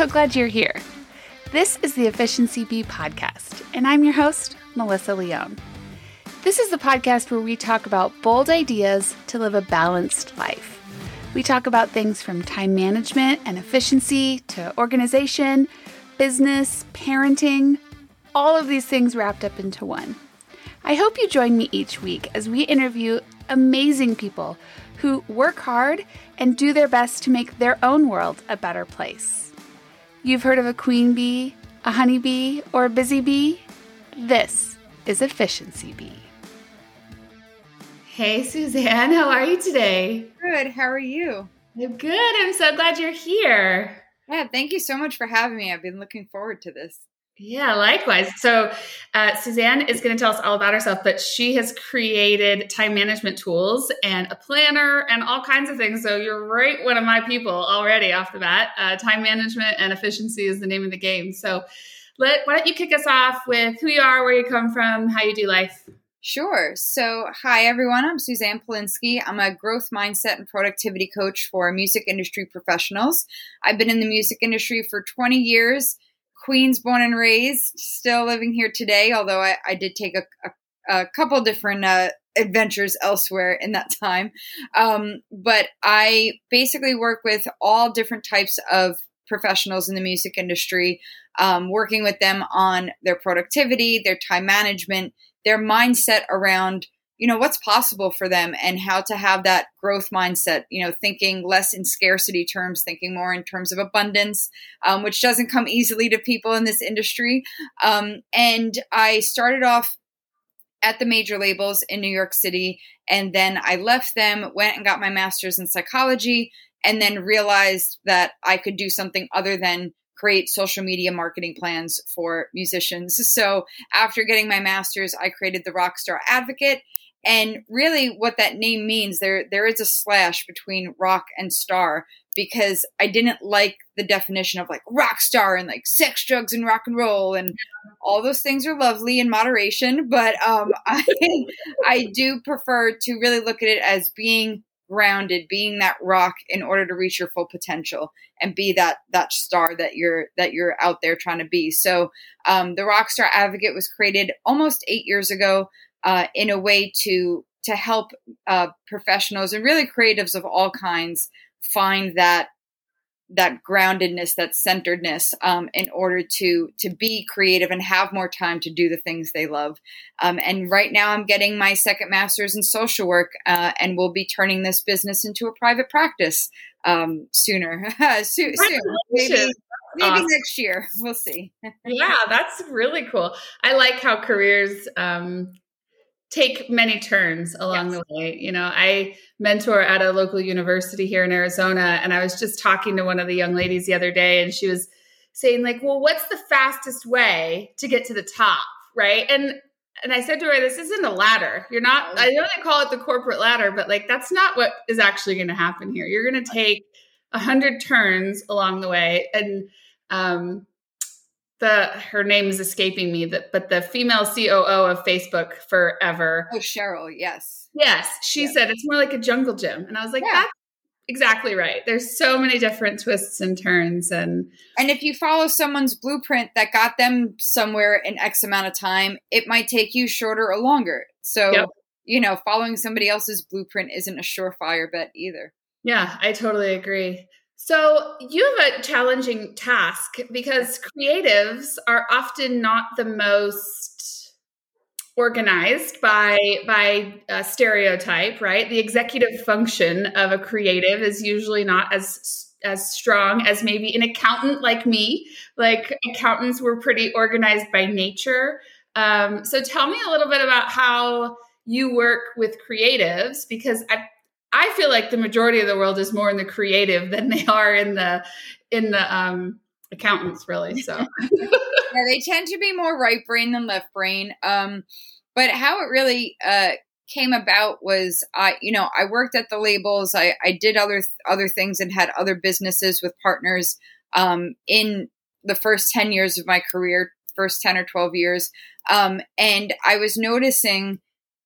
so glad you're here. This is the Efficiency Bee podcast, and I'm your host, Melissa Leone. This is the podcast where we talk about bold ideas to live a balanced life. We talk about things from time management and efficiency to organization, business, parenting, all of these things wrapped up into one. I hope you join me each week as we interview amazing people who work hard and do their best to make their own world a better place. You've heard of a queen bee, a honey bee, or a busy bee? This is Efficiency Bee. Hey, Suzanne, how are you today? Good. How are you? I'm good. I'm so glad you're here. Yeah, thank you so much for having me. I've been looking forward to this. Yeah, likewise. So, uh, Suzanne is going to tell us all about herself, but she has created time management tools and a planner and all kinds of things. So, you're right, one of my people already off the bat. Uh, time management and efficiency is the name of the game. So, let, why don't you kick us off with who you are, where you come from, how you do life? Sure. So, hi everyone. I'm Suzanne Paulinski. I'm a growth mindset and productivity coach for music industry professionals. I've been in the music industry for 20 years Queens born and raised, still living here today, although I, I did take a, a, a couple different uh, adventures elsewhere in that time. Um, but I basically work with all different types of professionals in the music industry, um, working with them on their productivity, their time management, their mindset around you know what's possible for them and how to have that growth mindset you know thinking less in scarcity terms thinking more in terms of abundance um, which doesn't come easily to people in this industry um, and i started off at the major labels in new york city and then i left them went and got my master's in psychology and then realized that i could do something other than create social media marketing plans for musicians. So after getting my master's, I created the Rockstar Advocate and really what that name means, there there is a slash between rock and star because I didn't like the definition of like rock star and like sex, drugs, and rock and roll and all those things are lovely in moderation, but um, I I do prefer to really look at it as being grounded, being that rock in order to reach your full potential and be that that star that you're that you're out there trying to be. So um, the Rockstar Advocate was created almost eight years ago uh, in a way to to help uh, professionals and really creatives of all kinds find that that groundedness, that centeredness, um, in order to to be creative and have more time to do the things they love. Um, and right now, I'm getting my second master's in social work, uh, and we'll be turning this business into a private practice um, sooner. soon, soon, maybe maybe awesome. next year. We'll see. yeah, that's really cool. I like how careers um, take many turns along yes. the way. You know, I mentor at a local university here in Arizona, and I was just talking to one of the young ladies the other day, and she was saying, like, well, what's the fastest way to get to the top? Right. And and I said to her, this isn't a ladder. You're not, I know they call it the corporate ladder, but like that's not what is actually going to happen here. You're going to take a hundred turns along the way. And um, the her name is escaping me that but the female COO of Facebook forever. Oh, Sheryl, yes. Yes, she yeah. said it's more like a jungle gym. And I was like, yeah. that's exactly right. There's so many different twists and turns and And if you follow someone's blueprint that got them somewhere in X amount of time, it might take you shorter or longer. So, yep. you know, following somebody else's blueprint isn't a surefire bet either. Yeah, I totally agree. So, you have a challenging task because creatives are often not the most organized by by stereotype, right? The executive function of a creative is usually not as as strong as maybe an accountant like me. Like accountants were pretty organized by nature. Um, so, tell me a little bit about how you work with creatives because I I feel like the majority of the world is more in the creative than they are in the in the um, accountants, really. So yeah, they tend to be more right brain than left brain. Um, but how it really uh, came about was I, you know, I worked at the labels. I, I did other other things and had other businesses with partners um, in the first ten years of my career, first ten or twelve years, um, and I was noticing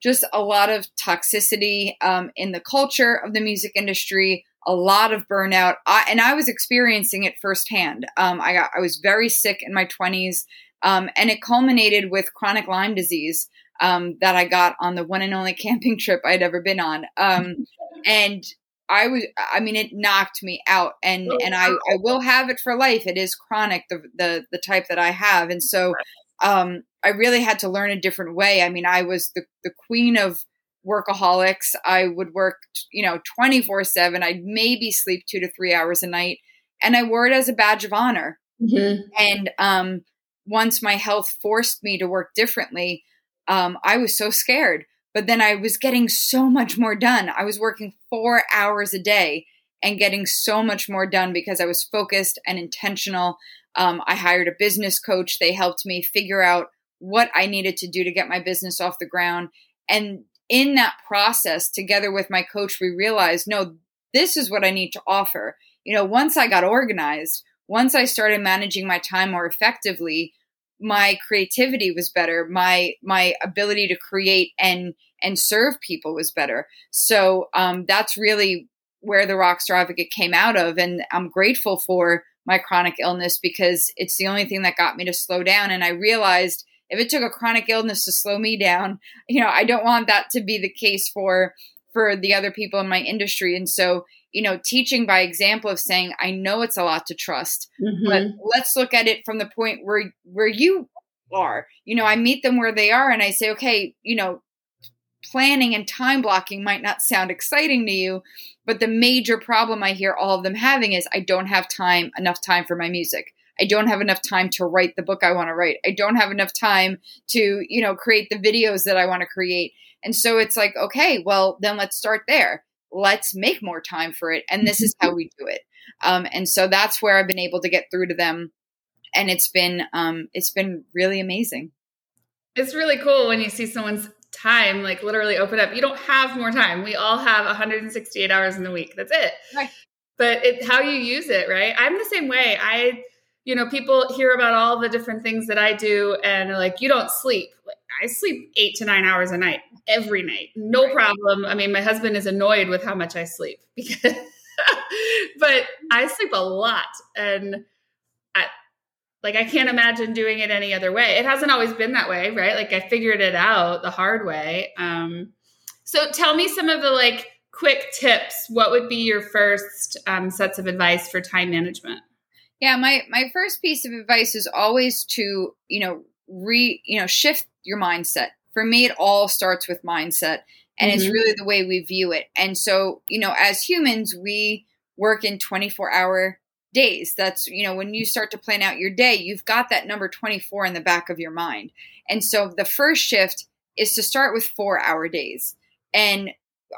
just a lot of toxicity um, in the culture of the music industry, a lot of burnout. I, and I was experiencing it firsthand. Um, I got, I was very sick in my 20s, um, and it culminated with chronic Lyme disease um, that I got on the one and only camping trip I'd ever been on. Um, and I was, I mean, it knocked me out, and oh, and I, I will have it for life. It is chronic, the the the type that I have, and so um, I really had to learn a different way. I mean, I was the the queen of workaholics. I would work, you know, 24 7. I'd maybe sleep two to three hours a night. And I wore it as a badge of honor. Mm-hmm. And um, once my health forced me to work differently, um, I was so scared. But then I was getting so much more done. I was working four hours a day and getting so much more done because I was focused and intentional. Um, I hired a business coach. They helped me figure out what I needed to do to get my business off the ground. And in that process, together with my coach, we realized no, this is what I need to offer. You know, once I got organized, once I started managing my time more effectively, my creativity was better my my ability to create and and serve people was better so um, that's really where the rockstar advocate came out of and i'm grateful for my chronic illness because it's the only thing that got me to slow down and i realized if it took a chronic illness to slow me down, you know, I don't want that to be the case for for the other people in my industry. And so, you know, teaching by example of saying, I know it's a lot to trust, mm-hmm. but let's look at it from the point where where you are. You know, I meet them where they are and I say, okay, you know, planning and time blocking might not sound exciting to you, but the major problem I hear all of them having is I don't have time enough time for my music. I don't have enough time to write the book I want to write. I don't have enough time to, you know, create the videos that I want to create. And so it's like, okay, well, then let's start there. Let's make more time for it. And this is how we do it. Um, and so that's where I've been able to get through to them. And it's been, um, it's been really amazing. It's really cool when you see someone's time like literally open up. You don't have more time. We all have 168 hours in the week. That's it. Right. But it, how you use it, right? I'm the same way. I you know, people hear about all the different things that I do and like, you don't sleep. I sleep eight to nine hours a night every night. No problem. I mean, my husband is annoyed with how much I sleep because, but I sleep a lot. And I, like, I can't imagine doing it any other way. It hasn't always been that way, right? Like, I figured it out the hard way. Um, so tell me some of the like quick tips. What would be your first um, sets of advice for time management? Yeah, my my first piece of advice is always to, you know, re, you know, shift your mindset. For me it all starts with mindset and mm-hmm. it's really the way we view it. And so, you know, as humans, we work in 24-hour days. That's, you know, when you start to plan out your day, you've got that number 24 in the back of your mind. And so the first shift is to start with 4-hour days. And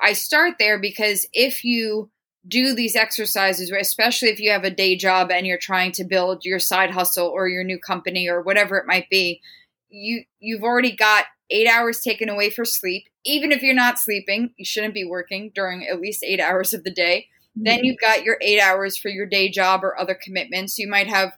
I start there because if you do these exercises, especially if you have a day job and you're trying to build your side hustle or your new company or whatever it might be, you you've already got eight hours taken away for sleep. Even if you're not sleeping, you shouldn't be working during at least eight hours of the day. Mm-hmm. Then you've got your eight hours for your day job or other commitments. You might have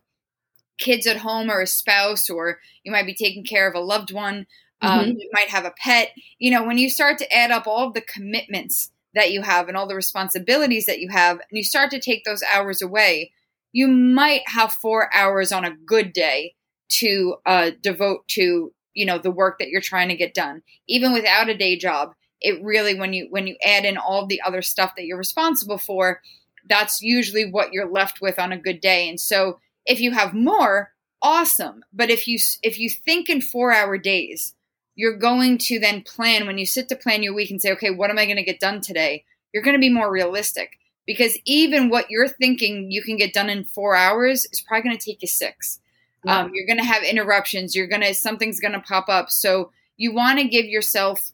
kids at home or a spouse, or you might be taking care of a loved one. Um, mm-hmm. You might have a pet. You know, when you start to add up all of the commitments that you have and all the responsibilities that you have, and you start to take those hours away, you might have four hours on a good day to uh, devote to you know the work that you're trying to get done. Even without a day job it really when you when you add in all the other stuff that you're responsible for that's usually what you're left with on a good day. And so if you have more awesome. But if you if you think in 4 hour days you're going to then plan when you sit to plan your week and say, okay, what am I going to get done today? You're going to be more realistic because even what you're thinking you can get done in four hours is probably going to take you six. Yeah. Um, you're going to have interruptions. You're going to, something's going to pop up. So you want to give yourself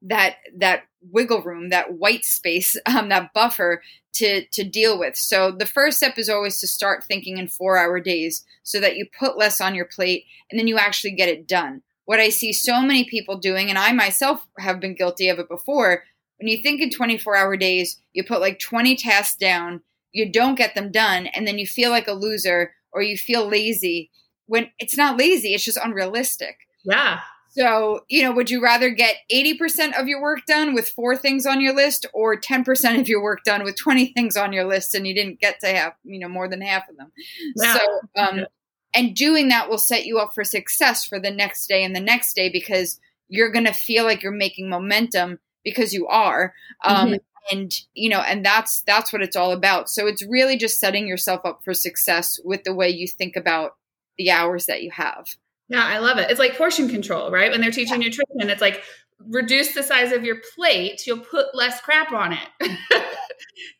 that, that wiggle room, that white space, um, that buffer to, to deal with. So the first step is always to start thinking in four hour days so that you put less on your plate and then you actually get it done what I see so many people doing, and I myself have been guilty of it before. When you think in 24 hour days, you put like 20 tasks down, you don't get them done, and then you feel like a loser or you feel lazy when it's not lazy, it's just unrealistic. Yeah. So, you know, would you rather get 80% of your work done with four things on your list or 10% of your work done with 20 things on your list and you didn't get to have, you know, more than half of them? Yeah. So, um, and doing that will set you up for success for the next day and the next day because you're going to feel like you're making momentum because you are. Um, mm-hmm. And, you know, and that's, that's what it's all about. So it's really just setting yourself up for success with the way you think about the hours that you have. Yeah, I love it. It's like portion control, right? When they're teaching yeah. nutrition, it's like reduce the size of your plate, you'll put less crap on it.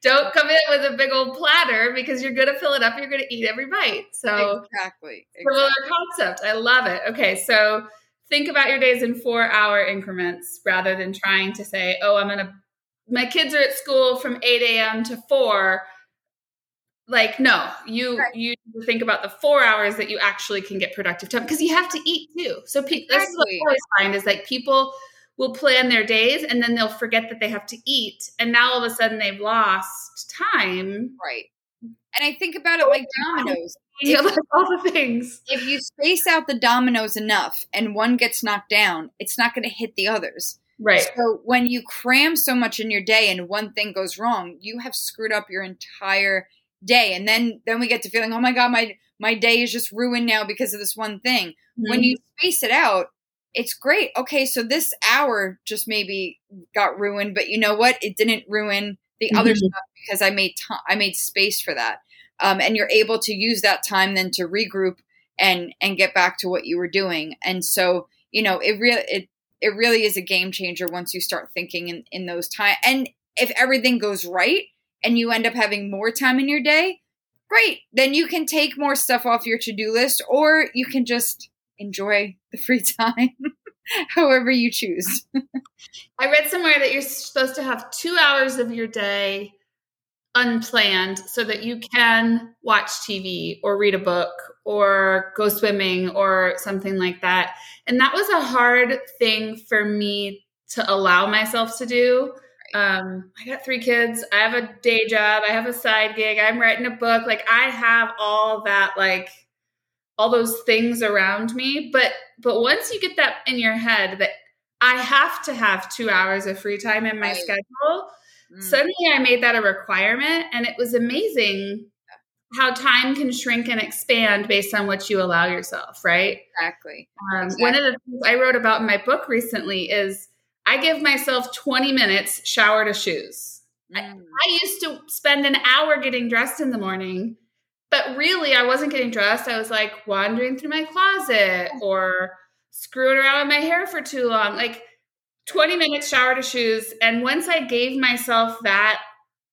Don't come in with a big old platter because you're going to fill it up. You're going to eat every bite. So, exactly. exactly. Similar concept. I love it. Okay. So, think about your days in four hour increments rather than trying to say, oh, I'm going to, my kids are at school from 8 a.m. to 4 like no you right. you think about the four hours that you actually can get productive time because you have to eat too so pe- exactly. this is what i always find is like people will plan their days and then they'll forget that they have to eat. And now all of a sudden they've lost time. Right. And i think about it like dominoes. Yeah, if, all the things. if you space out the dominoes enough and one gets knocked down it's not going to hit the others. Right. So when you cram so much in your day and one thing goes wrong, you have screwed up your entire day. And then then we get to feeling oh my god my my day is just ruined now because of this one thing. Mm-hmm. when you space it out it's great okay so this hour just maybe got ruined but you know what it didn't ruin the mm-hmm. other stuff because i made time i made space for that um, and you're able to use that time then to regroup and and get back to what you were doing and so you know it really it it really is a game changer once you start thinking in in those time and if everything goes right and you end up having more time in your day, great. Then you can take more stuff off your to do list or you can just enjoy the free time however you choose. I read somewhere that you're supposed to have two hours of your day unplanned so that you can watch TV or read a book or go swimming or something like that. And that was a hard thing for me to allow myself to do um, I got three kids. I have a day job. I have a side gig. I'm writing a book. Like I have all that, like all those things around me. But but once you get that in your head that I have to have two hours of free time in my right. schedule, mm. suddenly I made that a requirement, and it was amazing how time can shrink and expand based on what you allow yourself. Right? Exactly. Um, exactly. One of the things I wrote about in my book recently is I give myself 20 minutes shower to shoes. Mm. I, I used to spend an hour getting dressed in the morning, but really I wasn't getting dressed. I was like wandering through my closet or screwing around with my hair for too long. Like 20 minutes shower to shoes. And once I gave myself that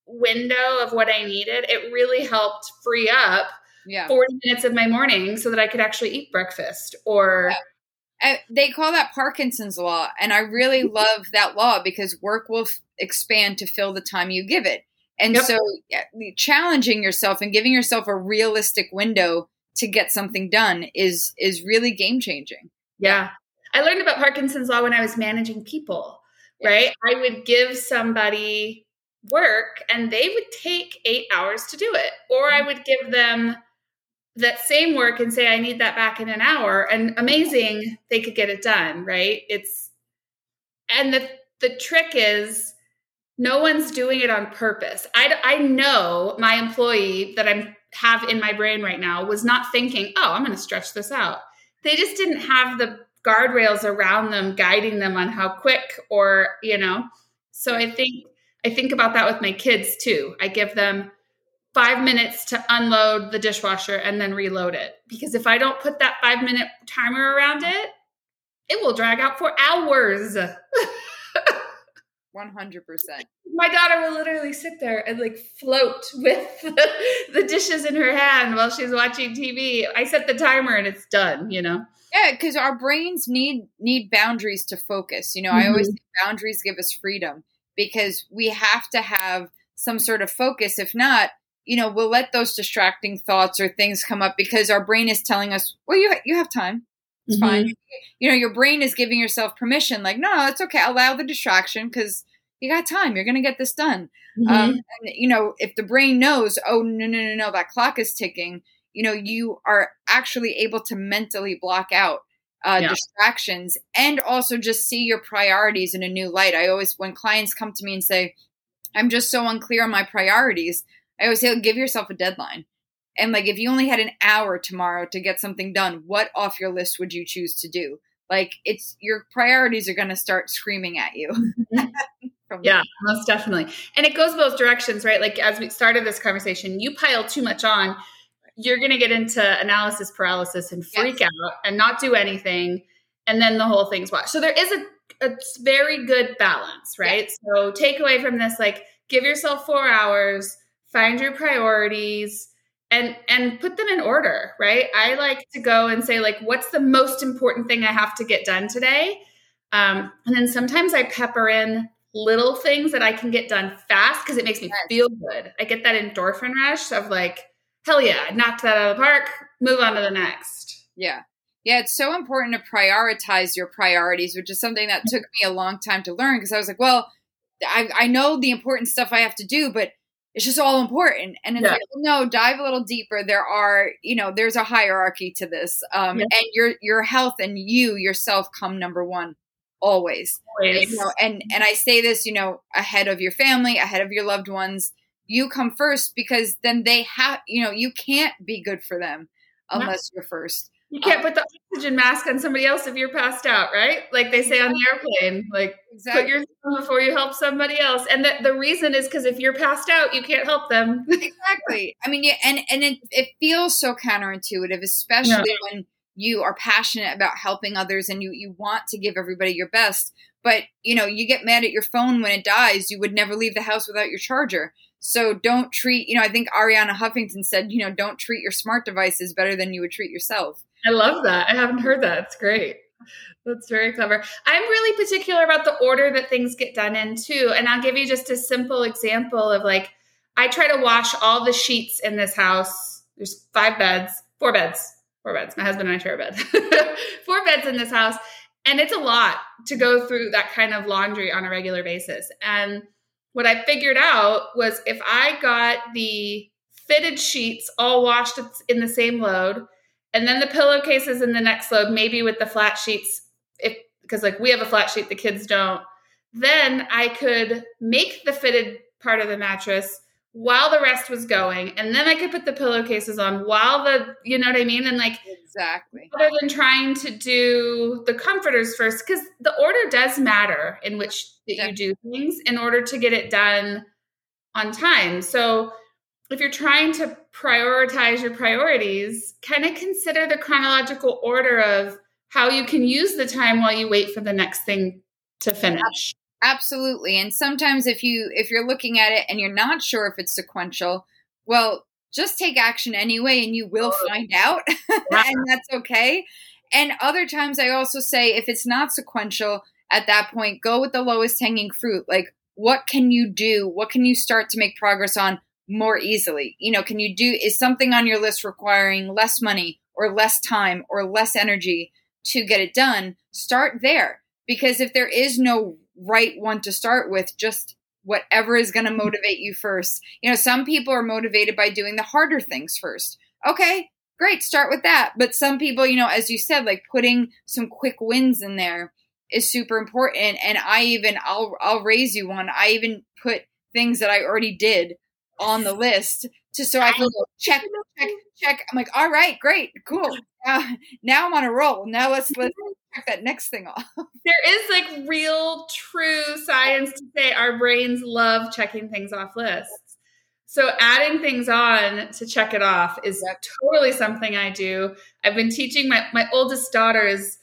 window of what I needed, it really helped free up yeah. 40 minutes of my morning so that I could actually eat breakfast or yeah they call that Parkinson's law, and I really love that law because work will f- expand to fill the time you give it. And yep. so, challenging yourself and giving yourself a realistic window to get something done is is really game changing. Yeah, I learned about Parkinson's law when I was managing people. Right, I would give somebody work, and they would take eight hours to do it, or I mm-hmm. would give them that same work and say, I need that back in an hour. And amazing, they could get it done, right? It's, and the, the trick is no one's doing it on purpose. I, I know my employee that I have in my brain right now was not thinking, oh, I'm going to stretch this out. They just didn't have the guardrails around them guiding them on how quick or, you know. So I think I think about that with my kids too. I give them five minutes to unload the dishwasher and then reload it. Because if I don't put that five minute timer around it, it will drag out for hours. 100%. My daughter will literally sit there and like float with the, the dishes in her hand while she's watching TV. I set the timer and it's done, you know? Yeah, because our brains need need boundaries to focus. You know, mm-hmm. I always think boundaries give us freedom because we have to have some sort of focus. If not, you know, we'll let those distracting thoughts or things come up because our brain is telling us, well, you, you have time. It's mm-hmm. fine. You know, your brain is giving yourself permission, like, no, it's okay. Allow the distraction because you got time. You're going to get this done. Mm-hmm. Um, and, you know, if the brain knows, oh, no, no, no, no, that clock is ticking, you know, you are actually able to mentally block out uh, yeah. distractions, and also just see your priorities in a new light. I always, when clients come to me and say, I'm just so unclear on my priorities, I always say, give yourself a deadline. And like, if you only had an hour tomorrow to get something done, what off your list would you choose to do? Like, it's your priorities are going to start screaming at you. Mm-hmm. yeah, most definitely. And it goes both directions, right? Like, as we started this conversation, you pile too much on, you're going to get into analysis paralysis and freak yes. out and not do anything. And then the whole thing's watched. So there is a, a very good balance, right? Yes. So take away from this, like, give yourself four hours, find your priorities and and put them in order right? I like to go and say like what's the most important thing i have to get done today? Um, and then sometimes i pepper in little things that i can get done fast because it makes me yes. feel good. I get that endorphin rush of like hell yeah i knocked that out of the park move on to the next. Yeah. Yeah it's so important to prioritize your priorities which is something that took me a long time to learn because i was like well I, I know the important stuff i have to do but it's just all important and it's yeah. like no dive a little deeper there are you know there's a hierarchy to this um yeah. and your your health and you yourself come number one always, always. You know, and and i say this you know ahead of your family ahead of your loved ones you come first because then they have you know you can't be good for them unless you're first you can't um, put the oxygen mask on somebody else if you're passed out, right? Like they say on the airplane, like exactly. put yours on before you help somebody else. And the, the reason is because if you're passed out, you can't help them. exactly. I mean, yeah, and and it, it feels so counterintuitive, especially yeah. when you are passionate about helping others and you you want to give everybody your best. But you know, you get mad at your phone when it dies. You would never leave the house without your charger. So don't treat, you know, I think Arianna Huffington said, you know, don't treat your smart devices better than you would treat yourself. I love that. I haven't heard that. It's great. That's very clever. I'm really particular about the order that things get done in too. And I'll give you just a simple example of like, I try to wash all the sheets in this house. There's five beds, four beds, four beds. My husband and I share a bed. four beds in this house. And it's a lot to go through that kind of laundry on a regular basis. And what I figured out was if I got the fitted sheets all washed in the same load, and then the pillowcases in the next load, maybe with the flat sheets, if because like we have a flat sheet, the kids don't. Then I could make the fitted part of the mattress while the rest was going, and then I could put the pillowcases on while the you know what I mean, and like exactly rather than trying to do the comforters first, because the order does matter in which that you do things in order to get it done on time. So if you're trying to prioritize your priorities, kind of consider the chronological order of how you can use the time while you wait for the next thing to finish. Absolutely. And sometimes if you if you're looking at it and you're not sure if it's sequential, well, just take action anyway and you will find out. and that's okay. And other times I also say if it's not sequential, at that point, go with the lowest hanging fruit. Like what can you do? What can you start to make progress on more easily? You know, can you do, is something on your list requiring less money or less time or less energy to get it done? Start there. Because if there is no right one to start with, just whatever is going to mm-hmm. motivate you first. You know, some people are motivated by doing the harder things first. Okay, great, start with that. But some people, you know, as you said, like putting some quick wins in there is super important. And I even, I'll, I'll raise you one. I even put things that I already did on the list to so I can go check, check, check. I'm like, all right, great, cool. Now, now I'm on a roll. Now let's let's check that next thing off. There is like real, true science to say our brains love checking things off lists. So adding things on to check it off is totally something I do. I've been teaching my my oldest daughter is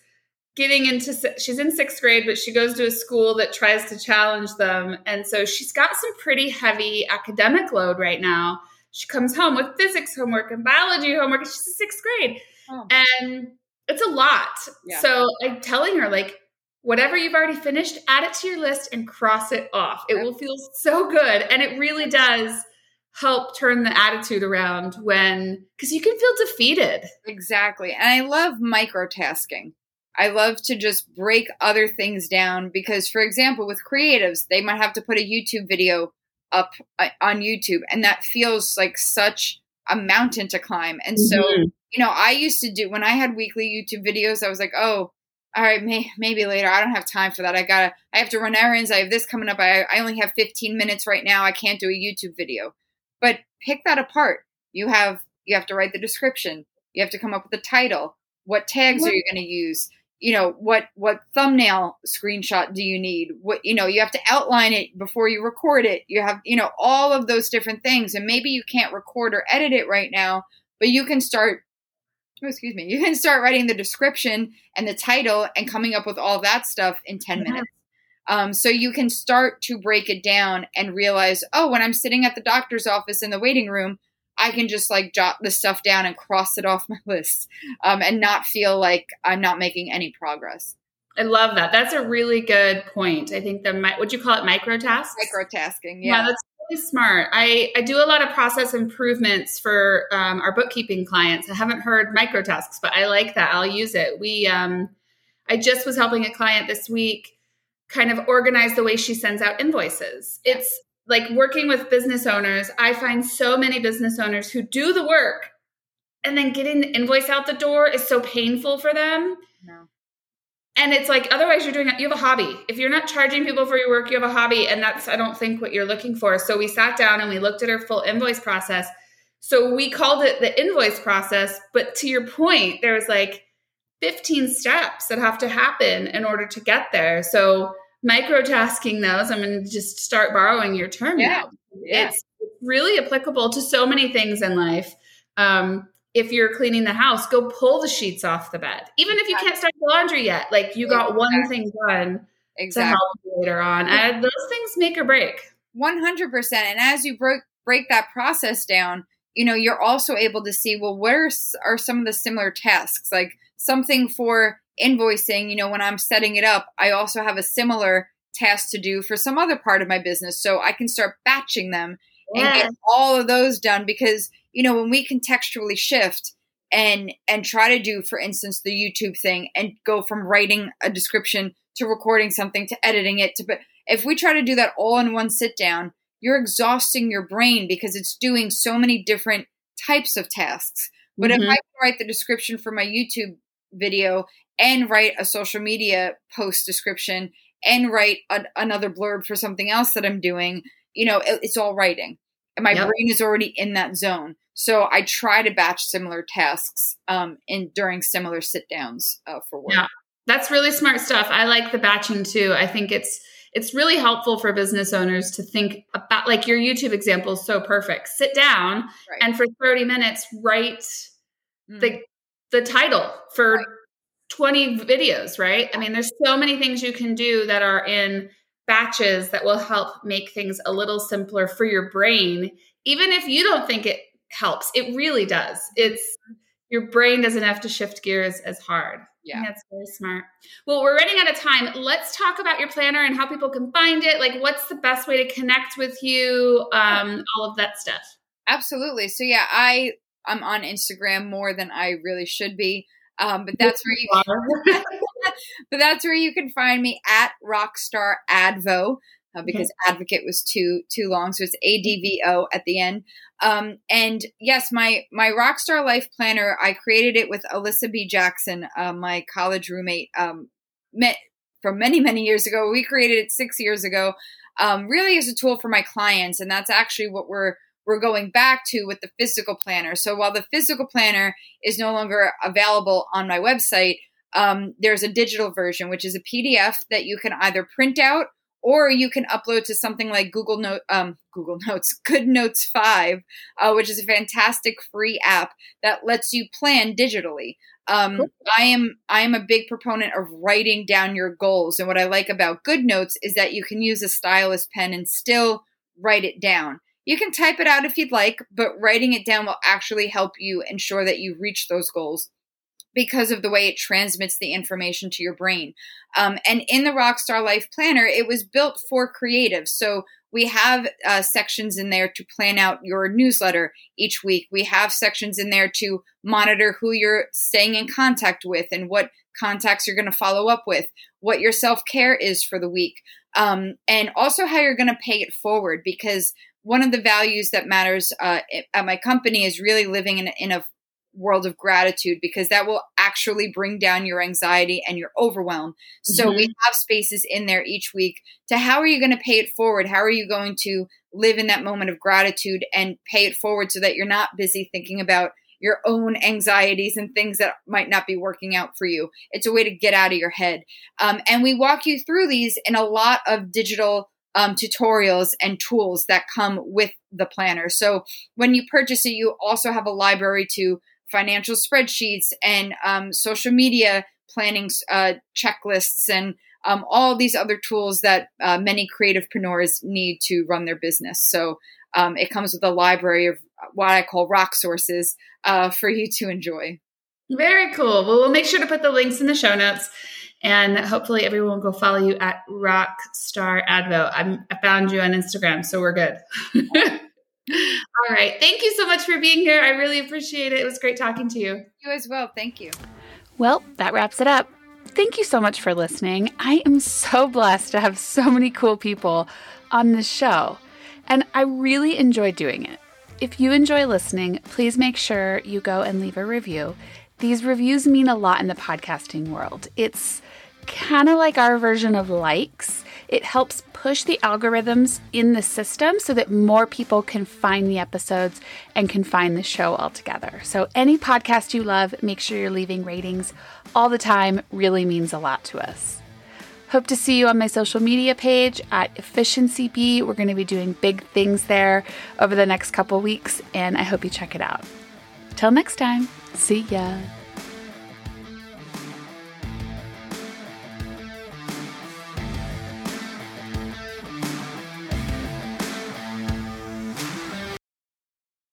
getting into she's in sixth grade but she goes to a school that tries to challenge them. And so she's got some pretty heavy academic load right now. She comes home with physics homework and biology homework. And she's in sixth grade. Oh. and it's a lot. Yeah. so i'm telling her like whatever you've already finished add it to your list and cross it off. It will feel so good. And it really does help turn the attitude around when because you can feel defeated. Exactly. And i love microtasking I love to just break other things down because, for example, with creatives, they might have to put a YouTube video up uh, on YouTube, and that feels like such a mountain to climb. And so, mm-hmm. you know, I used to do when I had weekly YouTube videos, I was like, oh, all right, may, maybe later. I don't have time for that. I gotta, I have to run errands. I have this coming up. I, I only have 15 minutes right now. I can't do a YouTube video. But pick that apart. You have, you have to write the description. You have to come up with a title. What tags are you going to use? You know, what, what thumbnail screenshot do you need? What, you know, you have to outline it before you record it. You have, you know, all of those different things. And maybe you can't record or edit it right now, but you can start oh, excuse me, you can start writing the description and the title and coming up with all that stuff in 10 yeah. minutes. Um, so you can start to break it down and realize, oh, when I'm sitting at the doctor's office in the waiting room, I can just like jot the stuff down and cross it off my list um, and not feel like I'm not making any progress. I love that. That's a really good point. I think the what you call it micro tasks. Microtasking, yeah. Yeah, that's really smart. I, I do a lot of process improvements for um, our bookkeeping clients. I haven't heard micro tasks, but I like that. I'll use it. We, um, I just was helping a client this week kind of organize the way she sends out invoices. It's like working with business owners. I find so many business owners who do the work and then getting the invoice out the door is so painful for them. No and it's like otherwise you're doing you have a hobby. If you're not charging people for your work you have a hobby. And that's i don't think what you're looking for. So we sat down and we looked at our full invoice process. So we called it the invoice process but to your point there's like 15 steps that have to happen in order to get there. So microtasking those i'm going to just start borrowing your term yeah. now yeah. it's really applicable to so many things in life um, if you're cleaning the house, go pull the sheets off the bed. Even if you can't start the laundry yet, like you got exactly. one thing done exactly. to help later on. And those things make or break. 100%. And as you break, break that process down, you know, you're also able to see, well, where are some of the similar tasks? Like something for invoicing, you know, when I'm setting it up, I also have a similar task to do for some other part of my business. So I can start batching them and get all of those done because you know when we contextually shift and and try to do for instance the youtube thing and go from writing a description to recording something to editing it to but if we try to do that all in one sit down you're exhausting your brain because it's doing so many different types of tasks but mm-hmm. if i write the description for my youtube video and write a social media post description and write a, another blurb for something else that i'm doing you know, it, it's all writing. And my yep. brain is already in that zone. So I try to batch similar tasks um, in during similar sit downs uh, for work. Yeah, that's really smart stuff. I like the batching too. I think it's it's really helpful for business owners to think about like your YouTube example is so perfect. Sit down right. and for 30 minutes write mm. the the title for right. 20 videos, right? I mean, there's so many things you can do that are in batches that will help make things a little simpler for your brain even if you don't think it helps. It really does. It's your brain doesn't have to shift gears as hard. Yeah. that's very smart. Well we're running out of time. Let's talk about your planner and how people can find it. Like what's the best way to connect with you um, all of that stuff? Absolutely. So yeah i i'm on instagram more than i really should be um, but that's where you but that's where you can find me at Rockstar Advo. Uh, because mm-hmm. advocate was too too long so it's advo at the end um, and yes my my rockstar life planner i created it with alyssa b jackson uh, my college roommate um, met from many many years ago we created it six years ago um, really as a tool for my clients and that's actually what we're we're going back to with the physical planner. So while the physical planner is no longer available on my website, um, there's a digital version, which is a PDF that you can either print out or you can upload to something like Google Note, um, Google Notes, Good Notes Five, uh, which is a fantastic free app that lets you plan digitally. Um, I am I am a big proponent of writing down your goals, and what I like about Good Notes is that you can use a stylus pen and still write it down. You can type it out if you'd like, but writing it down will actually help you ensure that you reach those goals because of the way it transmits the information to your brain. Um, and in the Rockstar Life Planner, it was built for creatives. So we have uh, sections in there to plan out your newsletter each week. We have sections in there to monitor who you're staying in contact with and what contacts you're going to follow up with, what your self care is for the week, um, and also how you're going to pay it forward because one of the values that matters uh, at my company is really living in, in a world of gratitude because that will actually bring down your anxiety and your overwhelm. So mm-hmm. we have spaces in there each week to how are you going to pay it forward? How are you going to live in that moment of gratitude and pay it forward so that you're not busy thinking about your own anxieties and things that might not be working out for you. It's a way to get out of your head. Um, and we walk you through these in a lot of digital um, tutorials and tools that come with the planner. So when you purchase it, you also have a library to financial spreadsheets and um, social media planning uh, checklists and um, all these other tools that uh, many creativepreneurs need to run their business. So um, it comes with a library of what I call rock sources uh, for you to enjoy. Very cool. Well, we'll make sure to put the links in the show notes. And hopefully everyone will go follow you at Rockstar Advo. I'm, I found you on Instagram, so we're good. All right. Thank you so much for being here. I really appreciate it. It was great talking to you. You as well. Thank you. Well, that wraps it up. Thank you so much for listening. I am so blessed to have so many cool people on this show, and I really enjoy doing it. If you enjoy listening, please make sure you go and leave a review. These reviews mean a lot in the podcasting world. It's kind of like our version of likes. It helps push the algorithms in the system so that more people can find the episodes and can find the show altogether. So, any podcast you love, make sure you're leaving ratings all the time, really means a lot to us. Hope to see you on my social media page at Efficiency Bee. We're going to be doing big things there over the next couple weeks, and I hope you check it out. Till next time, see ya.